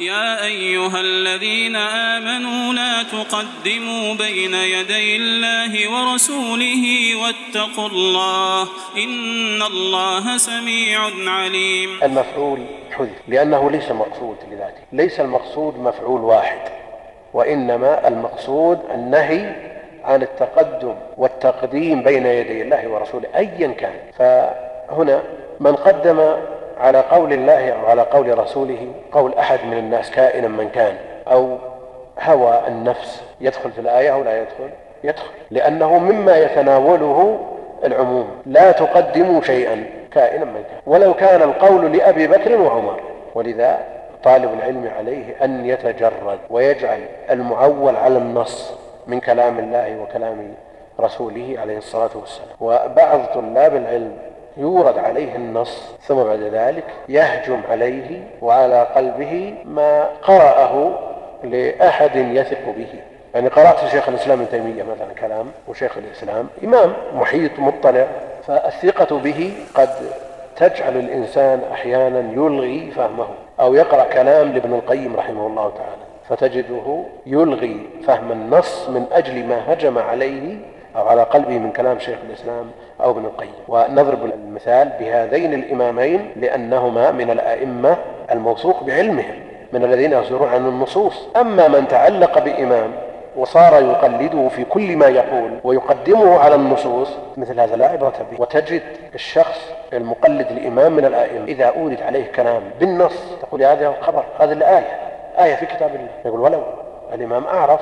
يا أيها الذين آمنوا لا تقدموا بين يدي الله ورسوله واتقوا الله إن الله سميع عليم. المفعول حذف لأنه ليس مقصود لذاته ليس المقصود مفعول واحد وإنما المقصود النهي عن التقدم والتقديم بين يدي الله ورسوله أيا كان. فهنا من قدم على قول الله أو على قول رسوله قول أحد من الناس كائنا من كان أو هوى النفس يدخل في الآية أو لا يدخل؟ يدخل. لأنه مما يتناوله العموم. لا تقدموا شيئا كائنا من كان. ولو كان القول لأبي بكر وعمر. ولذا طالب العلم عليه أن يتجرد ويجعل المعول على النص من كلام الله وكلام رسوله عليه الصلاة والسلام. وبعض طلاب العلم يورد عليه النص ثم بعد ذلك يهجم عليه وعلى قلبه ما قرأه لأحد يثق به. يعني قرأت شيخ الإسلام ابن تيمية مثلا كلام وشيخ الإسلام إمام محيط مطلع فالثقة به قد تجعل الإنسان أحيانا يلغي فهمه أو يقرأ كلام لابن القيم رحمه الله تعالى فتجده يلغي فهم النص من أجل ما هجم عليه أو على قلبه من كلام شيخ الإسلام أو ابن القيم. ونضرب المثال بهذين الإمامين لأنهما من الأئمة الموثوق بعلمهم من الذين يصدرون عن النصوص. أما من تعلق بإمام وصار يقلده في كل ما يقول ويقدمه على النصوص مثل هذا لا عبرة به. وتجد الشخص المقلد الإمام من الآئمة إذا أورد عليه كلام بالنص تقول هذا الخبر هذه الآية آية في كتاب الله. يقول ولو الإمام أعرف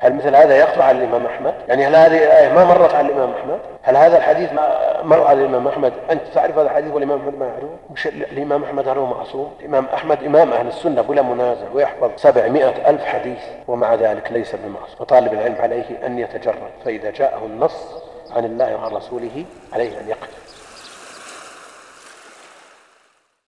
هل مثل هذا يخطر على الإمام أحمد؟ يعني هل هذه الآية ما مرت على الإمام أحمد؟ هل هذا الحديث ما مر على الإمام أحمد؟ أنت تعرف هذا الحديث والإمام أحمد ما يعرفه؟ مش الإمام أحمد هل هو معصوم الإمام أحمد إمام أهل السنة بلا منازع ويحفظ سبعمائة ألف حديث ومع ذلك ليس بمعصوم وطالب العلم عليه أن يتجرد فإذا جاءه النص عن الله وعن رسوله عليه أن يقف